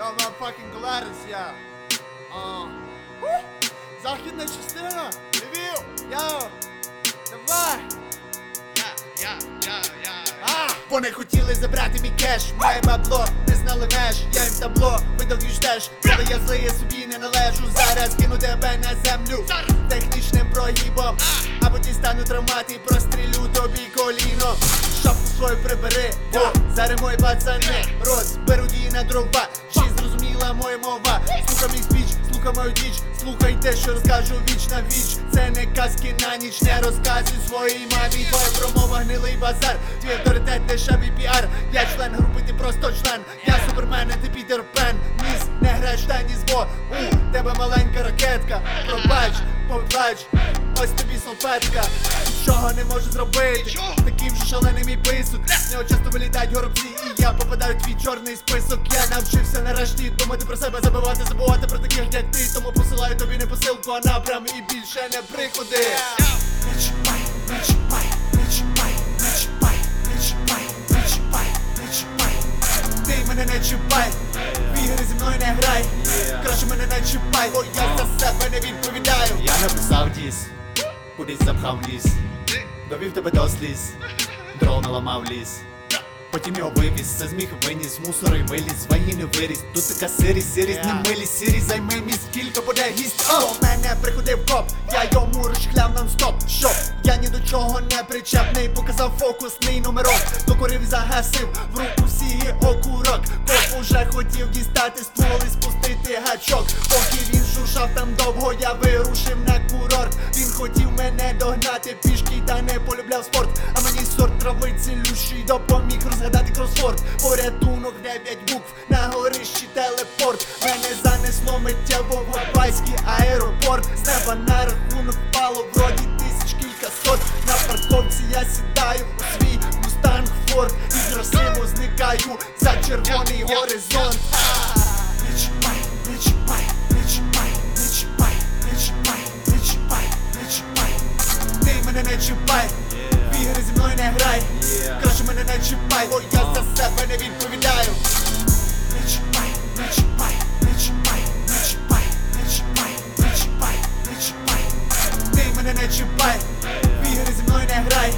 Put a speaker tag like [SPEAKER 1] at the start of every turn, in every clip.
[SPEAKER 1] Yo, motherfucking Gladys, я. А. Західна частина. Львів. Йо. Давай.
[SPEAKER 2] Я, я, я, я.
[SPEAKER 1] Вони хотіли забрати мій кеш, моє бабло, не знали меж, я їм табло, видав теж, але я злий, я собі не належу. Зараз кину тебе на землю технічним прогибом. Або дістану травмат і прострілю тобі коліно. Шапку свою прибери, бо зараз мої пацани розберуть її на дрова. Слухай мій спіч, слухай мою діч, слухай те, що розкажу віч на віч. Це не казки на ніч, не розказуй своїй мамі. Твоя промова гнилий базар, твій авторитет дешевий піар. Я член групи, ти просто член. Я супермен, а ти Пітер Пен. Ніс, не граєш теніс, бо у тебе маленька ракетка. Пробач, поплач, ось тобі салфетка. Нічого не можу зробити. Таким же шаленим і писок. З нього часто вилітають горобці, і я попадаю в твій чорний список. Я навчився нарешті думати про себе, забивати, забувати про таких, як ти. Тому посилаю тобі не посилку, а напрям і більше не приходи. Не чіпай, не чіпай, не чіпай, не чіпай, не чіпай, не чіпай, не чіпай. Ти мене не чіпай, в ігри зі мною не грай. Краще мене не чіпай, бо я за себе не відповідаю.
[SPEAKER 3] Я написав діс, кудись запхав ліс, довів тебе до сліз, дров наламав ліс. Потім його вивіз, це зміг виніс, мусори виліз, вагіни виріс. Тут така сирість, сирість, не милість, сірість, займи місць, кілька буде гість. О!
[SPEAKER 1] До мене приходив коп, я йому розшкляв нон-стоп Що? Я ні до чого не причепний, показав фокусний номерок Докурив і загасив в руку всі окурок Коп уже хотів дістати ствол і спустити гачок Поки там довго, я вирушив на курорт. Він хотів мене догнати пішки та не полюбляв спорт. А мені сорт трави цілющий допоміг розгадати кросворд. Порятунок 9 букв на горищі телепорт. Мене занесло миттєво в Гавайський аеропорт. З неба на рахунок впало вроді тисяч кількасот На парковці я сідаю у свій мустанг Форд. І красиво зникаю за червоний горизонт чіпай, бо я за себе не відповідаю. Не чіпай, не чіпай, не чіпай, не чіпай, не чіпай, не чіпай, не чіпай. Ти мене не чіпай, в ігри зі мною не грай.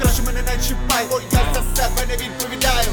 [SPEAKER 1] Краще мене не чіпай, бо я за себе не відповідаю.